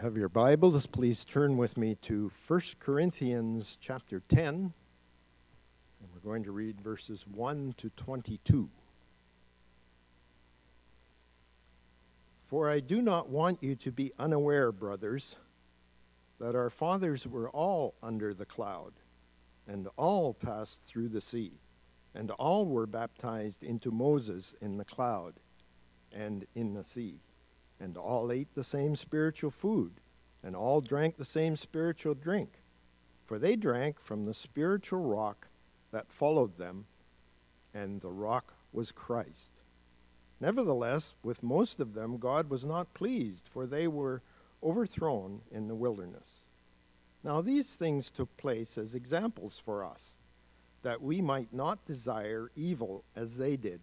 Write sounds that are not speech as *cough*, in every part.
have your Bibles, please turn with me to 1 Corinthians chapter 10. And we're going to read verses 1 to 22. For I do not want you to be unaware, brothers, that our fathers were all under the cloud, and all passed through the sea, and all were baptized into Moses in the cloud and in the sea and all ate the same spiritual food, and all drank the same spiritual drink. For they drank from the spiritual rock that followed them, and the rock was Christ. Nevertheless, with most of them God was not pleased, for they were overthrown in the wilderness. Now these things took place as examples for us, that we might not desire evil as they did.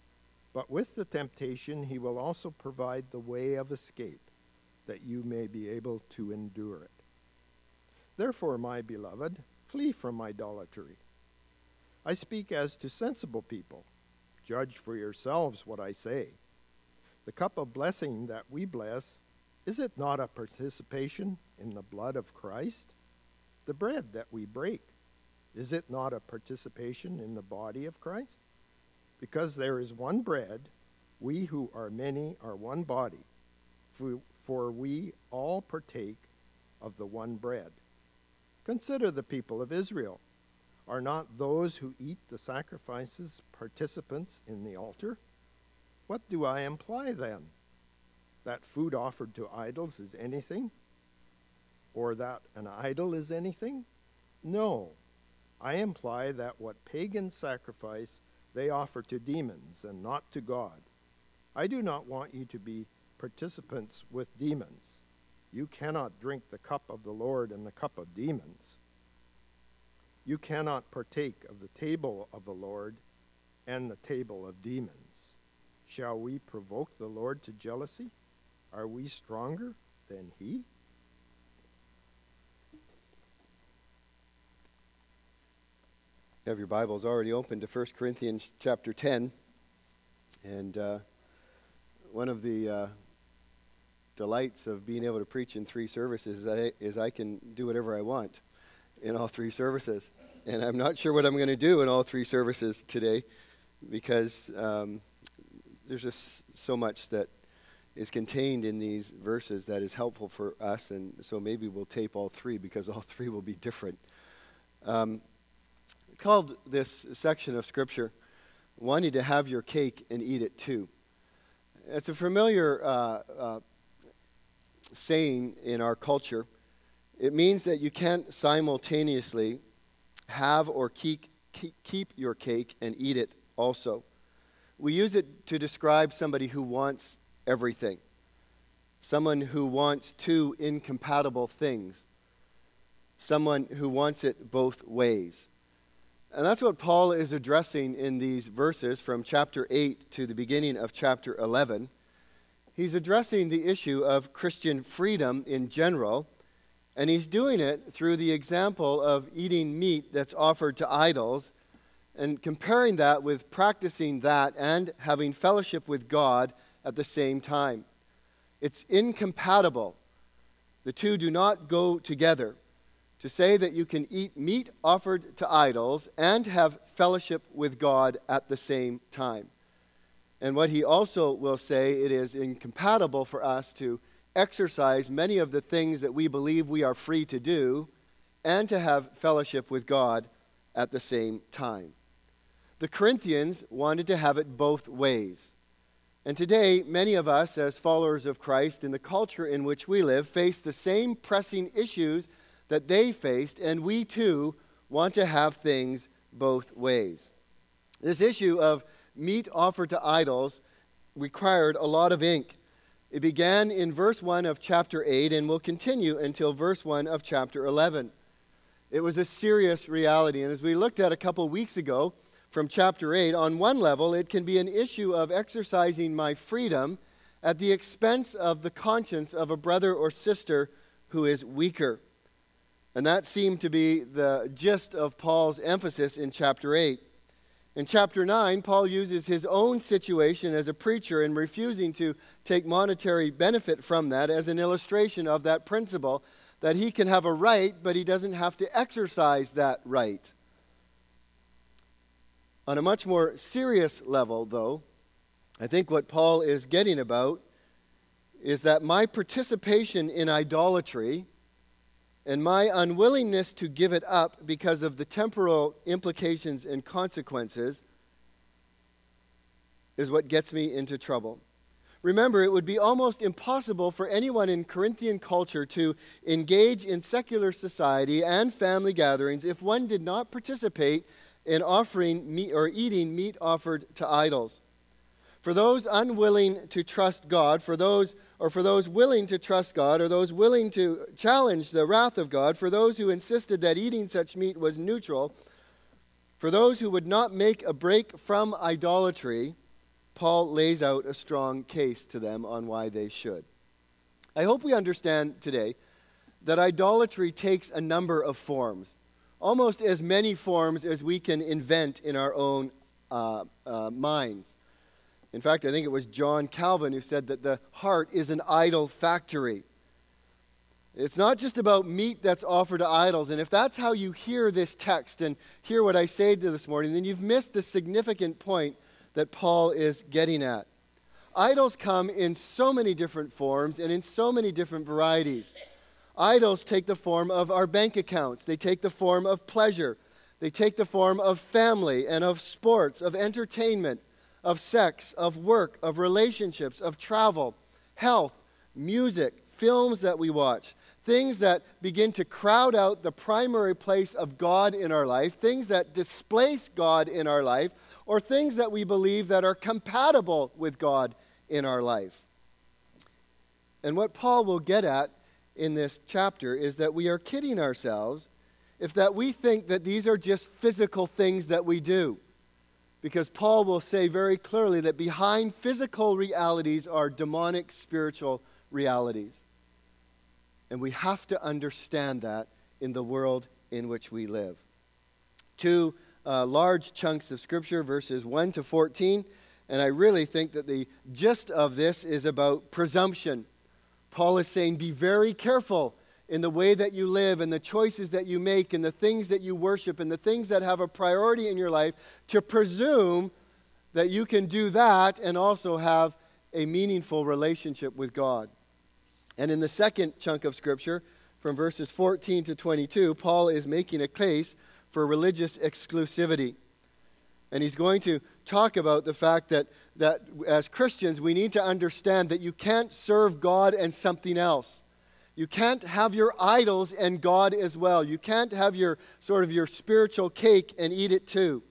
but with the temptation, he will also provide the way of escape, that you may be able to endure it. Therefore, my beloved, flee from idolatry. I speak as to sensible people. Judge for yourselves what I say. The cup of blessing that we bless, is it not a participation in the blood of Christ? The bread that we break, is it not a participation in the body of Christ? Because there is one bread, we who are many are one body, for we all partake of the one bread. Consider the people of Israel. Are not those who eat the sacrifices participants in the altar? What do I imply then? That food offered to idols is anything? Or that an idol is anything? No. I imply that what pagans sacrifice they offer to demons and not to God. I do not want you to be participants with demons. You cannot drink the cup of the Lord and the cup of demons. You cannot partake of the table of the Lord and the table of demons. Shall we provoke the Lord to jealousy? Are we stronger than he? Have your Bibles already open to 1 Corinthians chapter 10. And uh, one of the uh, delights of being able to preach in three services is, I, is I can do whatever I want in all three services. And I'm not sure what I'm going to do in all three services today because um, there's just so much that is contained in these verses that is helpful for us. And so maybe we'll tape all three because all three will be different. Um, called this section of Scripture wanting to have your cake and eat it too. It's a familiar uh, uh, saying in our culture. It means that you can't simultaneously have or keep, keep your cake and eat it also. We use it to describe somebody who wants everything, someone who wants two incompatible things, someone who wants it both ways. And that's what Paul is addressing in these verses from chapter 8 to the beginning of chapter 11. He's addressing the issue of Christian freedom in general, and he's doing it through the example of eating meat that's offered to idols and comparing that with practicing that and having fellowship with God at the same time. It's incompatible. The two do not go together to say that you can eat meat offered to idols and have fellowship with God at the same time. And what he also will say, it is incompatible for us to exercise many of the things that we believe we are free to do and to have fellowship with God at the same time. The Corinthians wanted to have it both ways. And today, many of us, as followers of Christ in the culture in which we live, face the same pressing issues that they faced, and we too want to have things both ways. This issue of meat offered to idols required a lot of ink. It began in verse 1 of chapter 8 and will continue until verse 1 of chapter 11. It was a serious reality. And as we looked at a couple weeks ago from chapter 8, on one level, it can be an issue of exercising my freedom at the expense of the conscience of a brother or sister who is weaker. And that seemed to be the gist of Paul's emphasis in chapter 8. In chapter 9, Paul uses his own situation as a preacher in refusing to take monetary benefit from that as an illustration of that principle that he can have a right, but he doesn't have to exercise that right. On a much more serious level, though, I think what Paul is getting about is that my participation in idolatry and my unwillingness to give it up because of the temporal implications and consequences is what gets me into trouble. Remember, it would be almost impossible for anyone in Corinthian culture to engage in secular society and family gatherings if one did not participate in offering meat or eating meat offered to idols. For those unwilling to trust God, for those or for those willing to trust God, or those willing to challenge the wrath of God, for those who insisted that eating such meat was neutral, for those who would not make a break from idolatry, Paul lays out a strong case to them on why they should. I hope we understand today that idolatry takes a number of forms, almost as many forms as we can invent in our own uh, uh, minds. In fact, I think it was John Calvin who said that the heart is an idol factory. It's not just about meat that's offered to idols. And if that's how you hear this text and hear what I say to this morning, then you've missed the significant point that Paul is getting at. Idols come in so many different forms and in so many different varieties. Idols take the form of our bank accounts, they take the form of pleasure, they take the form of family and of sports, of entertainment of sex, of work, of relationships, of travel, health, music, films that we watch, things that begin to crowd out the primary place of God in our life, things that displace God in our life, or things that we believe that are compatible with God in our life. And what Paul will get at in this chapter is that we are kidding ourselves if that we think that these are just physical things that we do because Paul will say very clearly that behind physical realities are demonic spiritual realities. And we have to understand that in the world in which we live. Two uh, large chunks of Scripture, verses 1 to 14. And I really think that the gist of this is about presumption. Paul is saying, be very careful in the way that you live and the choices that you make and the things that you worship and the things that have a priority in your life to presume that you can do that and also have a meaningful relationship with God. And in the second chunk of Scripture, from verses 14 to 22, Paul is making a case for religious exclusivity. And he's going to talk about the fact that, that as Christians, we need to understand that you can't serve God and something else. You can't have your idols and God as well. You can't have your sort of your spiritual cake and eat it too.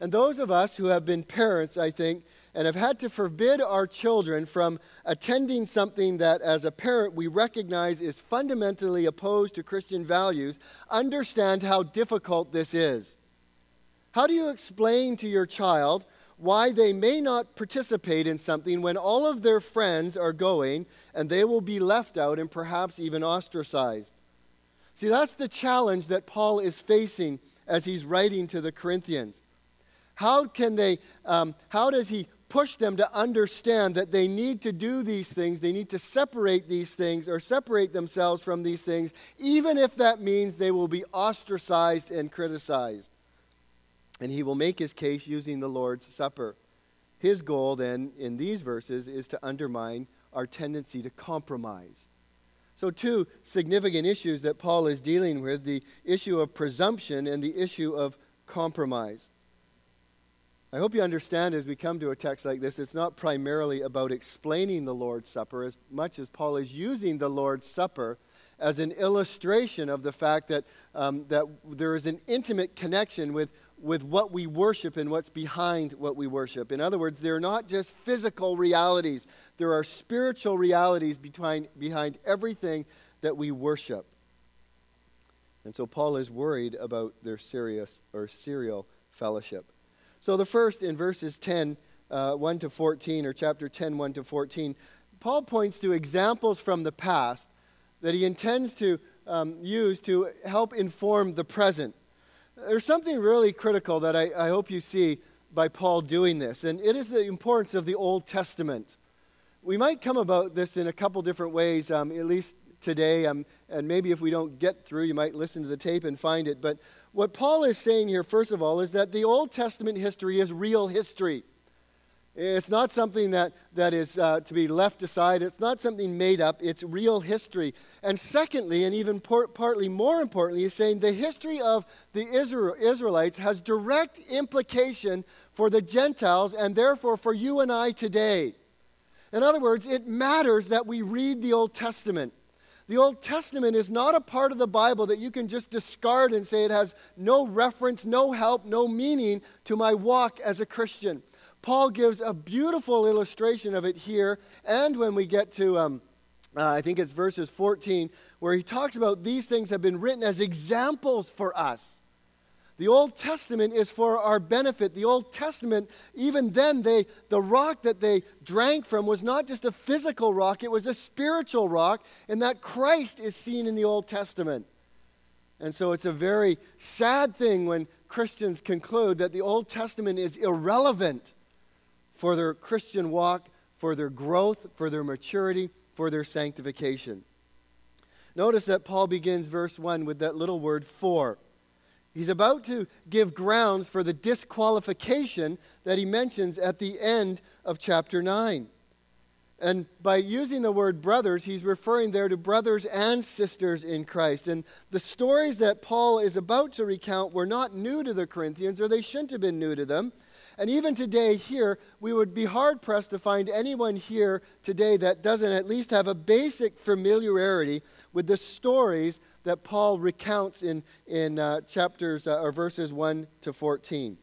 And those of us who have been parents, I think, and have had to forbid our children from attending something that, as a parent, we recognize is fundamentally opposed to Christian values, understand how difficult this is. How do you explain to your child why they may not participate in something when all of their friends are going and they will be left out and perhaps even ostracized. See, that's the challenge that Paul is facing as he's writing to the Corinthians. How can they, um, how does he push them to understand that they need to do these things, they need to separate these things or separate themselves from these things, even if that means they will be ostracized and criticized? And he will make his case using the Lord's Supper. His goal, then, in these verses, is to undermine our tendency to compromise. So, two significant issues that Paul is dealing with the issue of presumption and the issue of compromise. I hope you understand as we come to a text like this, it's not primarily about explaining the Lord's Supper as much as Paul is using the Lord's Supper as an illustration of the fact that, um, that there is an intimate connection with, with what we worship and what's behind what we worship. In other words, they're not just physical realities, there are spiritual realities behind, behind everything that we worship. And so Paul is worried about their serious or serial fellowship. So the first in verses 10, uh, 1 to 14, or chapter 10, 1 to 14, Paul points to examples from the past that he intends to um, use to help inform the present. There's something really critical that I, I hope you see by Paul doing this, and it is the importance of the Old Testament. We might come about this in a couple different ways, um, at least today, um, and maybe if we don't get through, you might listen to the tape and find it. But what Paul is saying here, first of all, is that the Old Testament history is real history. It's not something that, that is uh, to be left aside. It's not something made up. It's real history. And secondly, and even por- partly more importantly, he's saying the history of the Israel- Israelites has direct implication for the Gentiles and therefore for you and I today. In other words, it matters that we read the Old Testament. The Old Testament is not a part of the Bible that you can just discard and say it has no reference, no help, no meaning to my walk as a Christian. Paul gives a beautiful illustration of it here, and when we get to, um, uh, I think it's verses 14, where he talks about these things have been written as examples for us. The Old Testament is for our benefit. The Old Testament, even then, they, the rock that they drank from was not just a physical rock, it was a spiritual rock, and that Christ is seen in the Old Testament. And so it's a very sad thing when Christians conclude that the Old Testament is irrelevant for their Christian walk, for their growth, for their maturity, for their sanctification. Notice that Paul begins verse 1 with that little word for. He's about to give grounds for the disqualification that he mentions at the end of chapter 9. And by using the word brothers, he's referring there to brothers and sisters in Christ. And the stories that Paul is about to recount were not new to the Corinthians, or they shouldn't have been new to them. And even today, here, we would be hard pressed to find anyone here today that doesn't at least have a basic familiarity with the stories that Paul recounts in, in uh, chapters uh, or verses 1 to 14.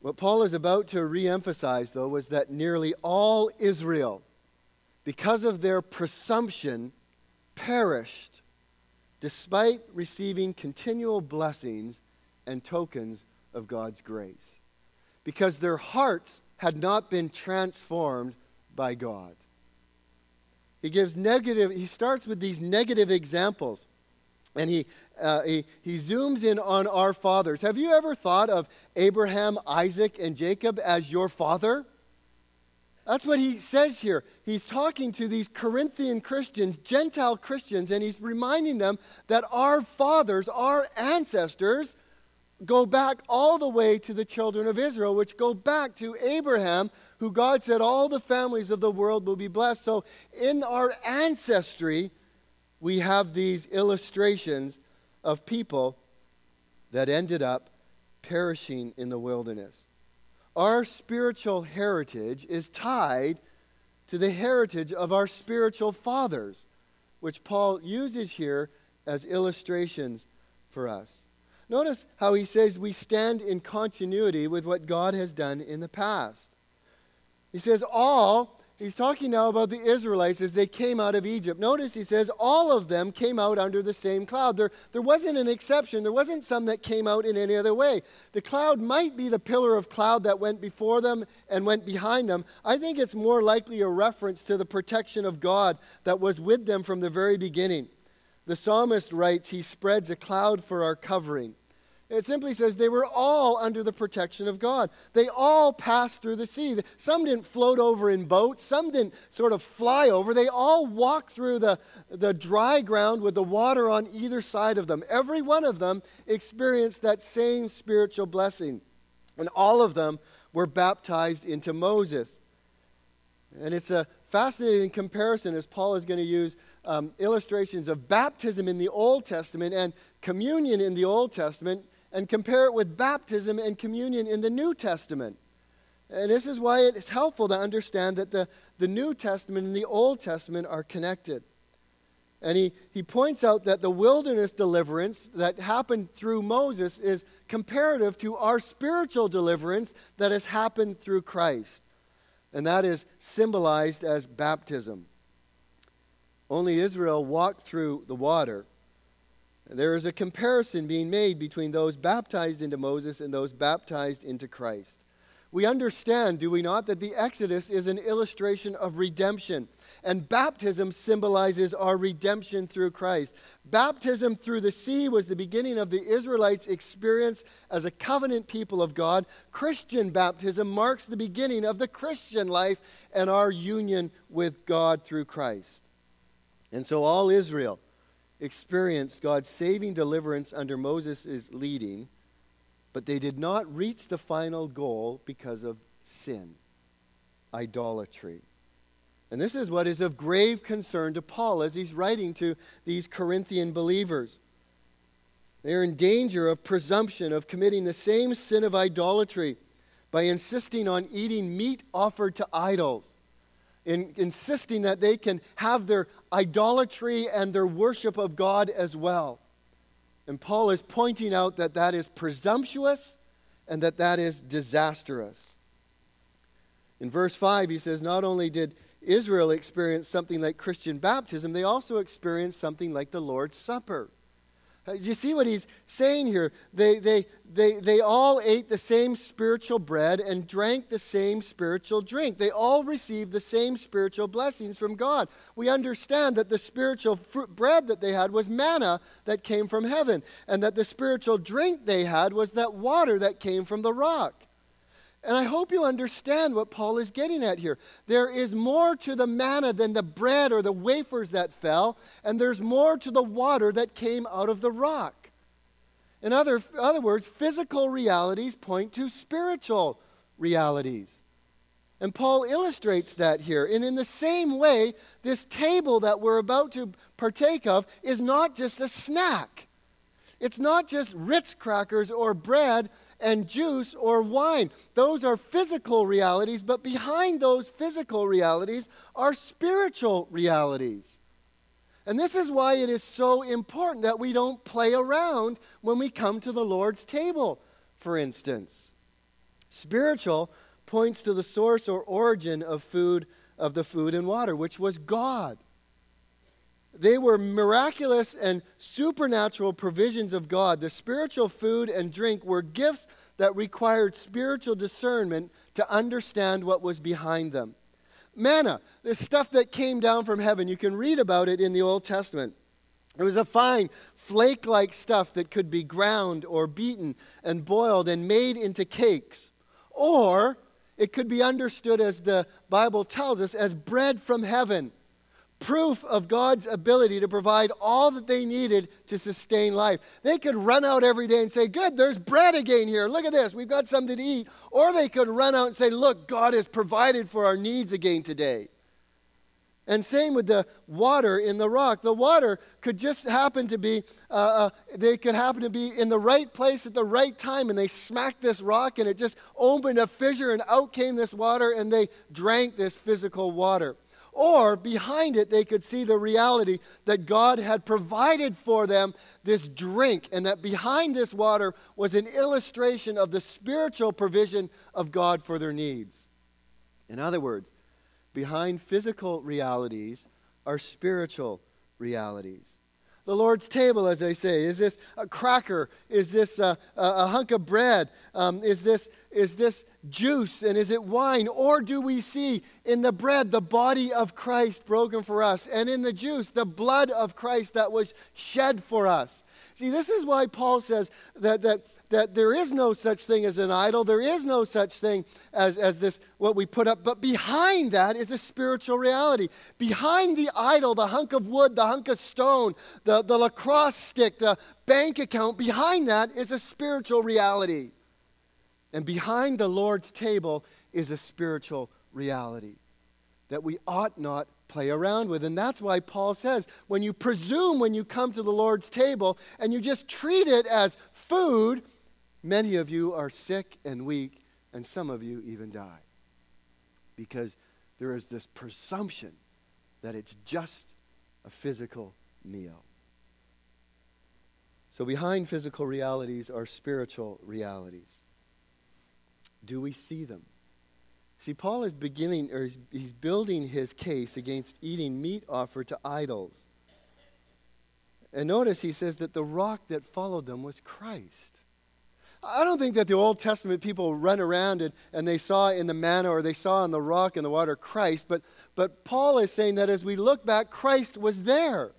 What Paul is about to reemphasize, though, was that nearly all Israel, because of their presumption, perished despite receiving continual blessings and tokens of God's grace. Because their hearts had not been transformed by God. He gives negative, he starts with these negative examples. And he, uh, he, he zooms in on our fathers. Have you ever thought of Abraham, Isaac, and Jacob as your father? That's what he says here. He's talking to these Corinthian Christians, Gentile Christians, and he's reminding them that our fathers, our ancestors, go back all the way to the children of Israel, which go back to Abraham, who God said all the families of the world will be blessed. So in our ancestry, we have these illustrations of people that ended up perishing in the wilderness. Our spiritual heritage is tied to the heritage of our spiritual fathers, which Paul uses here as illustrations for us. Notice how he says we stand in continuity with what God has done in the past. He says, all, he's talking now about the Israelites as they came out of Egypt. Notice he says, all of them came out under the same cloud. There, there wasn't an exception. There wasn't some that came out in any other way. The cloud might be the pillar of cloud that went before them and went behind them. I think it's more likely a reference to the protection of God that was with them from the very beginning. The psalmist writes, He spreads a cloud for our covering. It simply says they were all under the protection of God. They all passed through the sea. Some didn't float over in boats, some didn't sort of fly over. They all walked through the, the dry ground with the water on either side of them. Every one of them experienced that same spiritual blessing. And all of them were baptized into Moses. And it's a fascinating comparison as Paul is going to use um, illustrations of baptism in the Old Testament and communion in the Old Testament and compare it with baptism and communion in the New Testament. And this is why it's helpful to understand that the, the New Testament and the Old Testament are connected. And he, he points out that the wilderness deliverance that happened through Moses is comparative to our spiritual deliverance that has happened through Christ. And that is symbolized as baptism. Only Israel walked through the water. There is a comparison being made between those baptized into Moses and those baptized into Christ. We understand, do we not, that the Exodus is an illustration of redemption. And baptism symbolizes our redemption through Christ. Baptism through the sea was the beginning of the Israelites' experience as a covenant people of God. Christian baptism marks the beginning of the Christian life and our union with God through Christ. And so all Israel experienced God's saving deliverance under Moses' leading, but they did not reach the final goal because of sin, idolatry. And this is what is of grave concern to Paul as he's writing to these Corinthian believers. They are in danger of presumption, of committing the same sin of idolatry by insisting on eating meat offered to idols, in insisting that they can have their idolatry and their worship of God as well. And Paul is pointing out that that is presumptuous and that that is disastrous. In verse 5, he says, Not only did Israel experience something like Christian baptism, they also experienced something like the Lord's Supper. Uh, do you see what he's saying here? They, they, they, they all ate the same spiritual bread and drank the same spiritual drink. They all received the same spiritual blessings from God. We understand that the spiritual fruit, bread that they had was manna that came from heaven, and that the spiritual drink they had was that water that came from the rock. And I hope you understand what Paul is getting at here. There is more to the manna than the bread or the wafers that fell, and there's more to the water that came out of the rock. In other, other words, physical realities point to spiritual realities. And Paul illustrates that here. And in the same way, this table that we're about to partake of is not just a snack. It's not just Ritz crackers or bread and juice or wine. Those are physical realities, but behind those physical realities are spiritual realities. And this is why it is so important that we don't play around when we come to the Lord's table, for instance. Spiritual points to the source or origin of food of the food and water, which was God. They were miraculous and supernatural provisions of God. The spiritual food and drink were gifts that required spiritual discernment to understand what was behind them. Manna, the stuff that came down from heaven, you can read about it in the Old Testament. It was a fine, flake like stuff that could be ground or beaten and boiled and made into cakes. Or it could be understood, as the Bible tells us, as bread from heaven proof of God's ability to provide all that they needed to sustain life. They could run out every day and say, Good, there's bread again here. Look at this. We've got something to eat. Or they could run out and say, Look, God has provided for our needs again today. And same with the water in the rock. The water could just happen to be, uh, uh, they could happen to be in the right place at the right time, and they smacked this rock, and it just opened a fissure, and out came this water, and they drank this physical water. Or behind it, they could see the reality that God had provided for them this drink, and that behind this water was an illustration of the spiritual provision of God for their needs. In other words, behind physical realities are spiritual realities the Lord's table, as they say? Is this a cracker? Is this a, a, a hunk of bread? Um, is, this, is this juice? And is it wine? Or do we see in the bread the body of Christ broken for us, and in the juice the blood of Christ that was shed for us? See, this is why Paul says that, that that there is no such thing as an idol. There is no such thing as, as this, what we put up. But behind that is a spiritual reality. Behind the idol, the hunk of wood, the hunk of stone, the, the lacrosse stick, the bank account, behind that is a spiritual reality. And behind the Lord's table is a spiritual reality that we ought not play around with. And that's why Paul says when you presume when you come to the Lord's table and you just treat it as food, many of you are sick and weak, and some of you even die. Because there is this presumption that it's just a physical meal. So, behind physical realities are spiritual realities. Do we see them? See, Paul is beginning, or he's building his case against eating meat offered to idols. And notice he says that the rock that followed them was Christ. I don't think that the Old Testament people run around and, and they saw in the manna or they saw in the rock and the water Christ, but, but Paul is saying that as we look back, Christ was there.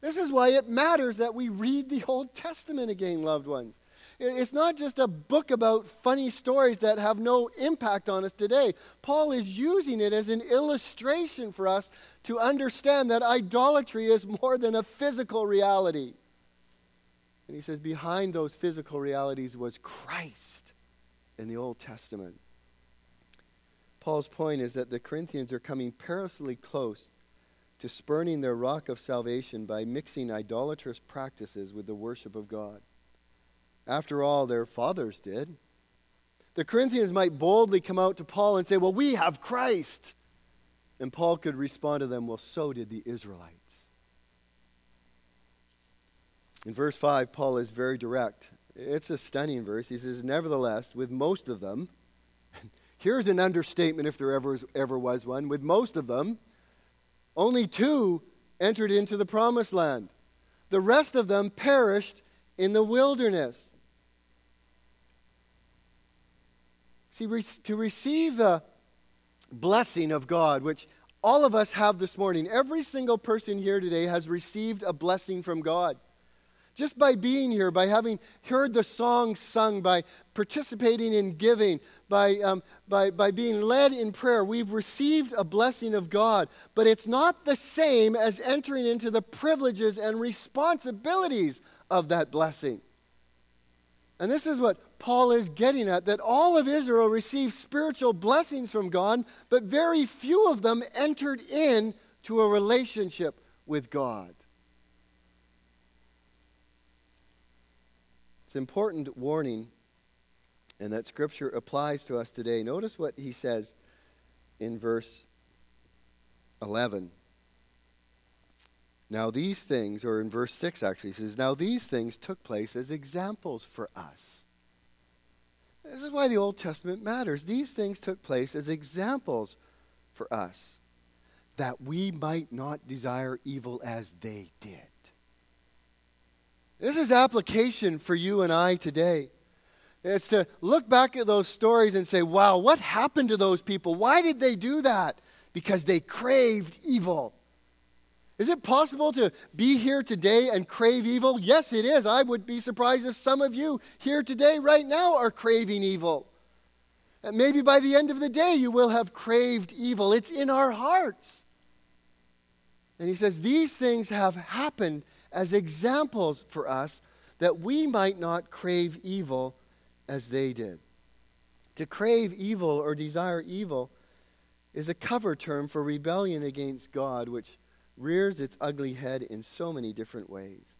This is why it matters that we read the Old Testament again, loved ones. It's not just a book about funny stories that have no impact on us today. Paul is using it as an illustration for us to understand that idolatry is more than a physical reality. And he says, behind those physical realities was Christ in the Old Testament. Paul's point is that the Corinthians are coming perilously close to spurning their rock of salvation by mixing idolatrous practices with the worship of God. After all, their fathers did. The Corinthians might boldly come out to Paul and say, Well, we have Christ. And Paul could respond to them, Well, so did the Israelites. In verse 5, Paul is very direct. It's a stunning verse. He says, Nevertheless, with most of them, *laughs* here's an understatement if there ever, ever was one, with most of them, only two entered into the promised land. The rest of them perished in the wilderness. See, to receive the blessing of God, which all of us have this morning, every single person here today has received a blessing from God. Just by being here, by having heard the song sung, by participating in giving, by, um, by, by being led in prayer, we've received a blessing of God. But it's not the same as entering into the privileges and responsibilities of that blessing. And this is what Paul is getting at that all of Israel received spiritual blessings from God, but very few of them entered in to a relationship with God. It's an important warning, and that scripture applies to us today. Notice what he says in verse 11. Now, these things, or in verse 6 actually, says, Now these things took place as examples for us. This is why the Old Testament matters. These things took place as examples for us, that we might not desire evil as they did. This is application for you and I today. It's to look back at those stories and say, wow, what happened to those people? Why did they do that? Because they craved evil. Is it possible to be here today and crave evil? Yes, it is. I would be surprised if some of you here today, right now, are craving evil. And maybe by the end of the day, you will have craved evil. It's in our hearts. And he says, These things have happened as examples for us that we might not crave evil as they did. To crave evil or desire evil is a cover term for rebellion against God, which rears its ugly head in so many different ways.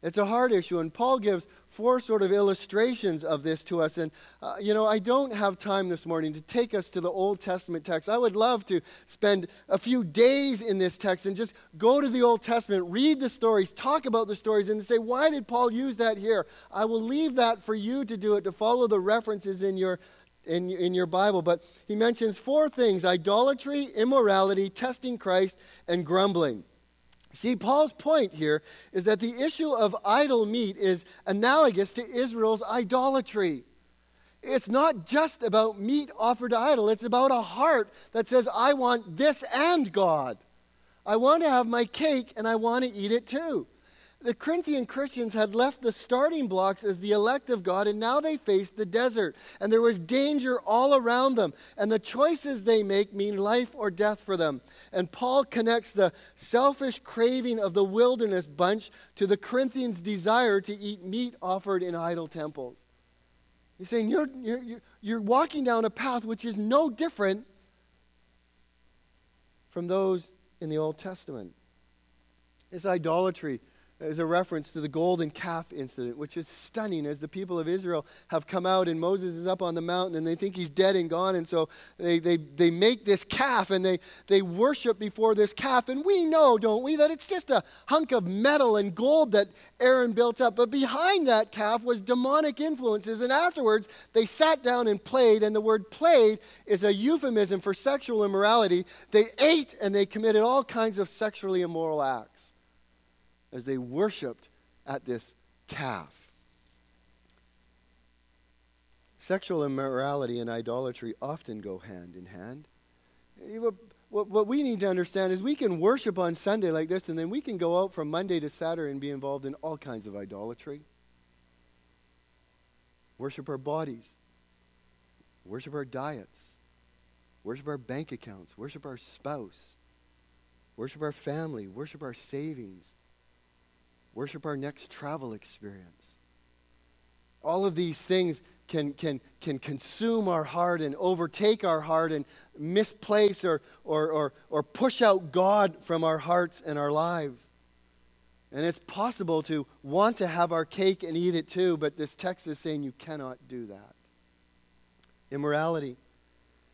It's a hard issue, and Paul gives four sort of illustrations of this to us. And, uh, you know, I don't have time this morning to take us to the Old Testament text. I would love to spend a few days in this text and just go to the Old Testament, read the stories, talk about the stories, and say, why did Paul use that here? I will leave that for you to do it, to follow the references in your in, in your Bible, but he mentions four things idolatry, immorality, testing Christ, and grumbling. See, Paul's point here is that the issue of idol meat is analogous to Israel's idolatry. It's not just about meat offered to idol, it's about a heart that says, I want this and God. I want to have my cake and I want to eat it too. The Corinthian Christians had left the starting blocks as the elect of God, and now they faced the desert. And there was danger all around them. And the choices they make mean life or death for them. And Paul connects the selfish craving of the wilderness bunch to the Corinthians' desire to eat meat offered in idol temples. He's saying you're, you're, you're walking down a path which is no different from those in the Old Testament. This idolatry is a reference to the golden calf incident, which is stunning as the people of Israel have come out and Moses is up on the mountain and they think he's dead and gone. And so they, they, they make this calf and they, they worship before this calf. And we know, don't we, that it's just a hunk of metal and gold that Aaron built up. But behind that calf was demonic influences. And afterwards, they sat down and played. And the word played is a euphemism for sexual immorality. They ate and they committed all kinds of sexually immoral acts as they worshiped at this calf. Sexual immorality and idolatry often go hand in hand. What, what, we need to understand is we can worship on Sunday like this, and then we can go out from Monday to Saturday and be involved in all kinds of idolatry. Worship our bodies, worship our diets, worship our bank accounts, worship our spouse, worship our family, worship our savings, worship our next travel experience. All of these things can, can, can consume our heart and overtake our heart and misplace or, or, or, or push out God from our hearts and our lives. And it's possible to want to have our cake and eat it too, but this text is saying you cannot do that. Immorality.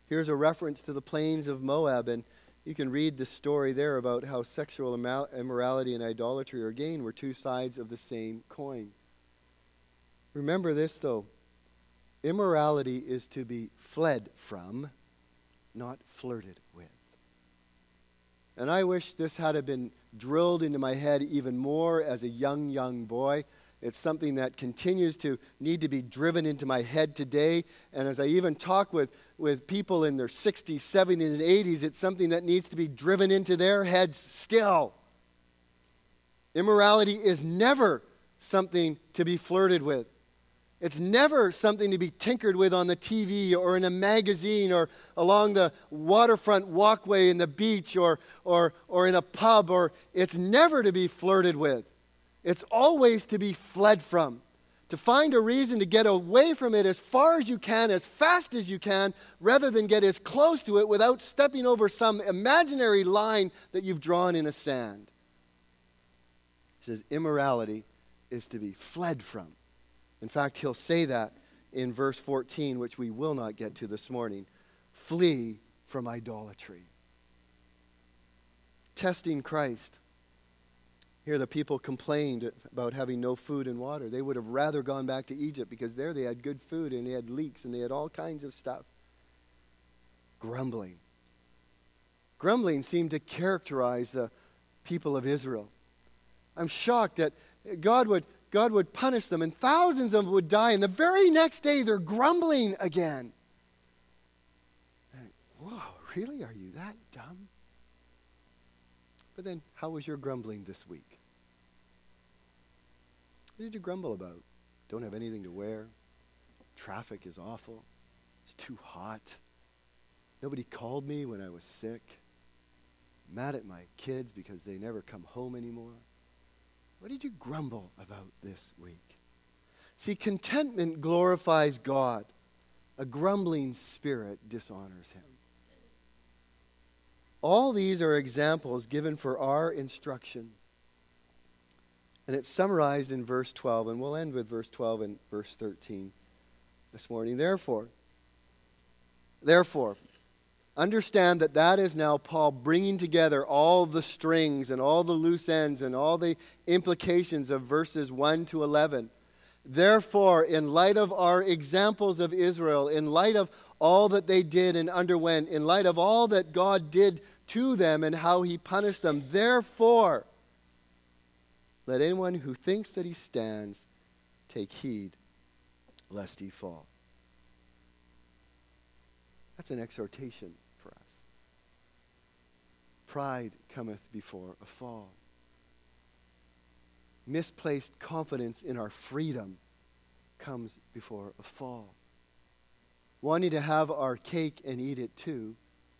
Here's a reference to the plains of Moab, and you can read the story there about how sexual immorality and idolatry, or again, were two sides of the same coin. Remember this, though immorality is to be fled from, not flirted with. And I wish this had been drilled into my head even more as a young, young boy. It's something that continues to need to be driven into my head today. And as I even talk with, with people in their 60s, 70s, and 80s, it's something that needs to be driven into their heads still. Immorality is never something to be flirted with. It's never something to be tinkered with on the TV or in a magazine or along the waterfront walkway in the beach or, or, or in a pub, or it's never to be flirted with. It's always to be fled from. To find a reason to get away from it as far as you can, as fast as you can, rather than get as close to it without stepping over some imaginary line that you've drawn in a sand. He says, immorality is to be fled from. In fact, he'll say that in verse 14, which we will not get to this morning. Flee from idolatry. Testing Christ. Here, the people complained about having no food and water. They would have rather gone back to Egypt because there they had good food and they had leeks and they had all kinds of stuff. Grumbling. Grumbling seemed to characterize the people of Israel. I'm shocked that God would, God would punish them and thousands of them would die, and the very next day they're grumbling again. Whoa, really? Are you that dumb? But then, how was your grumbling this week? What did you grumble about? Don't have anything to wear. Traffic is awful. It's too hot. Nobody called me when I was sick. Mad at my kids because they never come home anymore. What did you grumble about this week? See, contentment glorifies God. A grumbling spirit dishonors him. All these are examples given for our instruction. And it's summarized in verse 12, and we'll end with verse 12 and verse 13 this morning. Therefore, therefore, understand that that is now Paul bringing together all the strings and all the loose ends and all the implications of verses 1 to 11. Therefore, in light of our examples of Israel, in light of all that they did and underwent, in light of all that God did to them and how he punished them, therefore, let anyone who thinks that he stands take heed lest he fall. That's an exhortation for us. Pride cometh before a fall. Misplaced confidence in our freedom comes before a fall. Wanting to have our cake and eat it too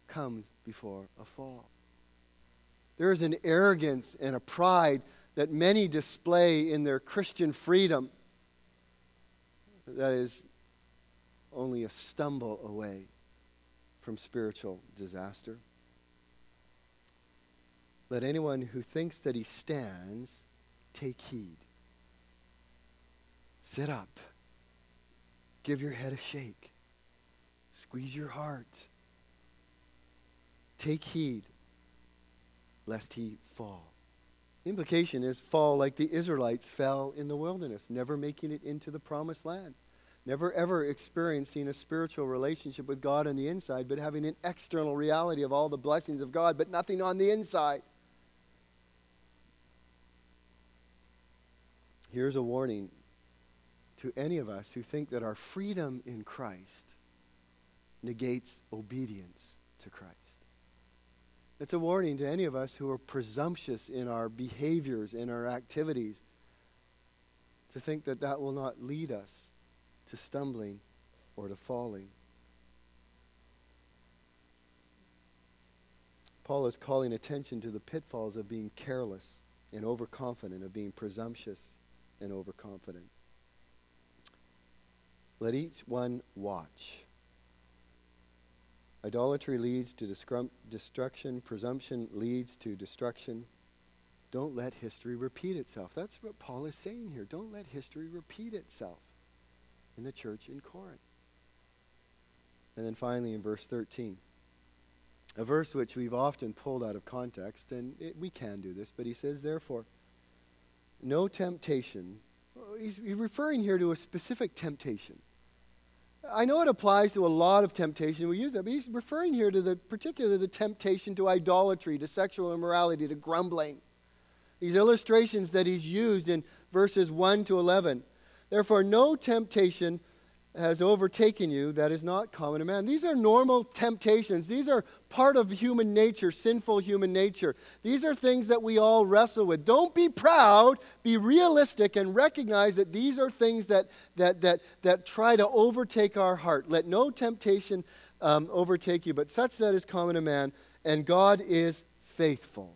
comes before a fall. There is an arrogance and a pride that many display in their Christian freedom that is only a stumble away from spiritual disaster. Let anyone who thinks that he stands take heed. Sit up. Give your head a shake. Squeeze your heart. Take heed lest he fall. Implication is fall like the Israelites fell in the wilderness, never making it into the promised land. Never ever experiencing a spiritual relationship with God on the inside, but having an external reality of all the blessings of God, but nothing on the inside. Here's a warning to any of us who think that our freedom in Christ negates obedience to Christ. It's a warning to any of us who are presumptuous in our behaviors, in our activities, to think that that will not lead us to stumbling or to falling. Paul is calling attention to the pitfalls of being careless and overconfident, of being presumptuous and overconfident. Let each one watch. Idolatry leads to destruction, presumption leads to destruction. Don't let history repeat itself. That's what Paul is saying here. Don't let history repeat itself in the church in Corinth. And then finally in verse 13, a verse which we've often pulled out of context, and it, we can do this, but he says, Therefore, no temptation. He's referring here to a specific temptation. I know it applies to a lot of temptation. We use that, but he's referring here to the particular the temptation to idolatry, to sexual immorality, to grumbling. These illustrations that he's used in verses 1 to 11. Therefore, no temptation has overtaken you that is not common to man. These are normal temptations. These are part of human nature, sinful human nature. These are things that we all wrestle with. Don't be proud, be realistic, and recognize that these are things that, that, that, that try to overtake our heart. Let no temptation um, overtake you, but such that is common to man, and God is faithful.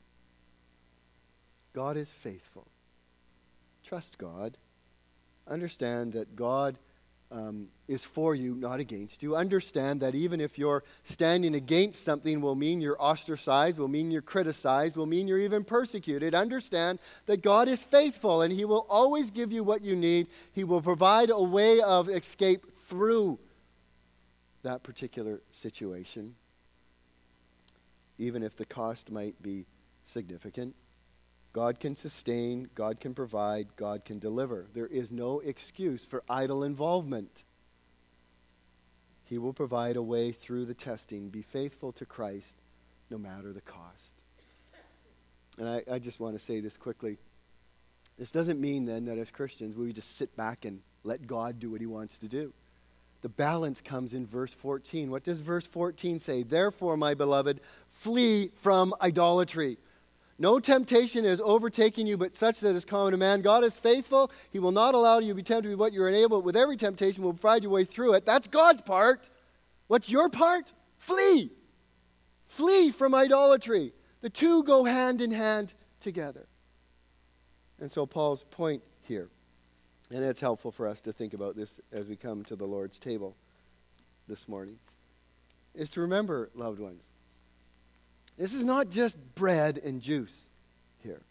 God is faithful. Trust God. Understand that God um, is for you, not against you. Understand that even if you're standing against something, will mean you're ostracized, will mean you're criticized, will mean you're even persecuted. Understand that God is faithful and He will always give you what you need. He will provide a way of escape through that particular situation, even if the cost might be significant. God can sustain, God can provide, God can deliver. There is no excuse for idol involvement. He will provide a way through the testing. Be faithful to Christ no matter the cost. And I, I just want to say this quickly. This doesn't mean then that as Christians we just sit back and let God do what he wants to do. The balance comes in verse 14. What does verse 14 say? Therefore, my beloved, flee from idolatry. No temptation has overtaken you but such that is common to man. God is faithful. He will not allow you to be tempted with what you're unable. With every temptation, will provide your way through it. That's God's part. What's your part? Flee. Flee from idolatry. The two go hand in hand together. And so Paul's point here, and it's helpful for us to think about this as we come to the Lord's table this morning, is to remember, loved ones, this is not just bread and juice here.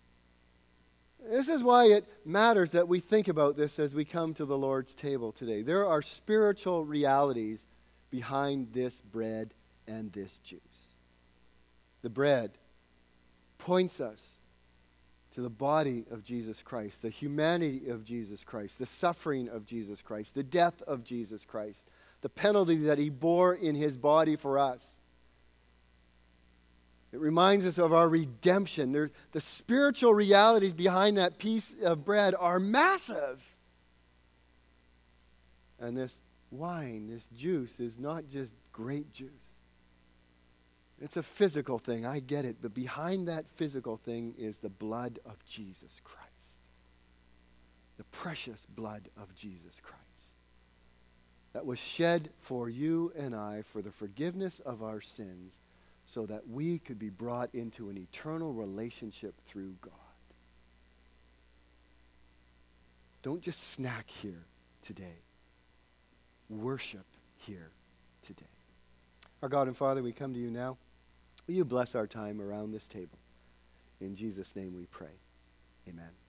This is why it matters that we think about this as we come to the Lord's table today. There are spiritual realities behind this bread and this juice. The bread points us to the body of Jesus Christ, the humanity of Jesus Christ, the suffering of Jesus Christ, the death of Jesus Christ, the penalty that he bore in his body for us. It reminds us of our redemption. There, the spiritual realities behind that piece of bread are massive. And this wine, this juice, is not just grape juice. It's a physical thing, I get it, but behind that physical thing is the blood of Jesus Christ. The precious blood of Jesus Christ that was shed for you and I for the forgiveness of our sins so that we could be brought into an eternal relationship through God. Don't just snack here today. Worship here today. Our God and Father, we come to you now. Will you bless our time around this table? In Jesus' name we pray. Amen.